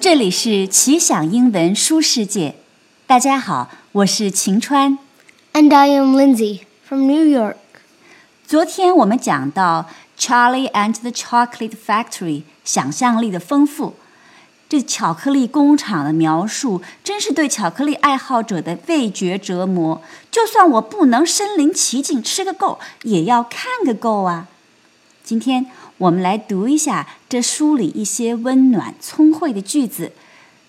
这里是奇想英文书世界，大家好，我是晴川。And I am Lindsay from New York. 昨天我们讲到《Charlie and the Chocolate Factory》，想象力的丰富。这巧克力工厂的描述真是对巧克力爱好者的味觉折磨。就算我不能身临其境吃个够，也要看个够啊！今天我们来读一下这书里一些温暖聪慧的句子。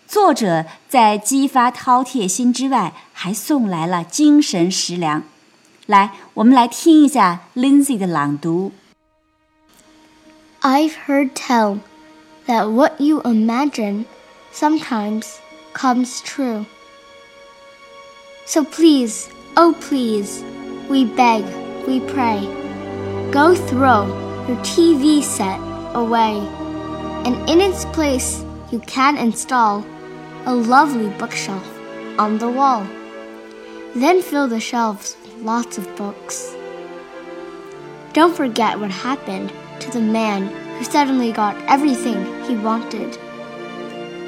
作者在激发饕餮心之外，还送来了精神食粮。来，我们来听一下 Lindsay 的朗读。 I've heard tell that what you imagine sometimes comes true. So please, oh please, we beg, we pray, go throw your TV set away, and in its place you can install a lovely bookshelf on the wall. Then fill the shelves with lots of books. Don't forget what happened to the man who suddenly got everything he wanted.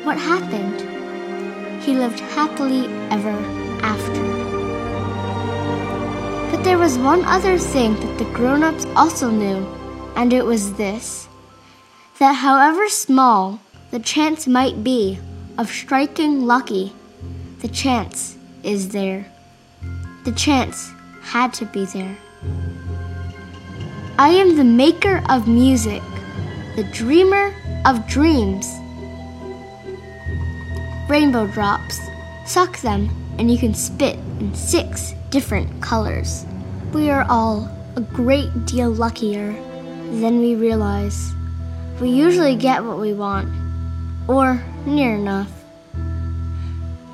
What happened? He lived happily ever after. But there was one other thing that the grown ups also knew, and it was this that however small the chance might be of striking lucky, the chance is there. The chance had to be there. I am the maker of music, the dreamer of dreams. Rainbow drops, suck them, and you can spit in six different colors. We are all a great deal luckier than we realize. We usually get what we want, or near enough.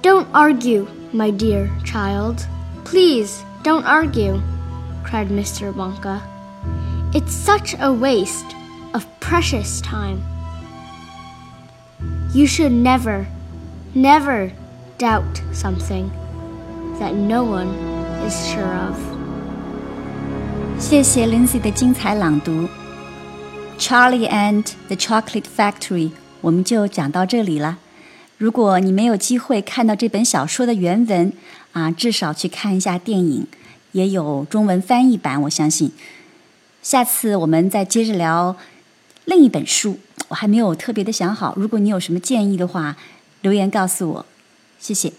Don't argue, my dear child. Please don't argue, cried Mr. Wonka. It's such a waste of precious time. You should never, never doubt something that no one is sure of. 谢谢 Lindsay 的精彩朗读。 Charlie and the Chocolate Factory，我们就讲到这里了。如果你没有机会看到这本小说的原文啊，至少去看一下电影，也有中文翻译版，我相信。下次我们再接着聊另一本书，我还没有特别的想好。如果你有什么建议的话，留言告诉我，谢谢。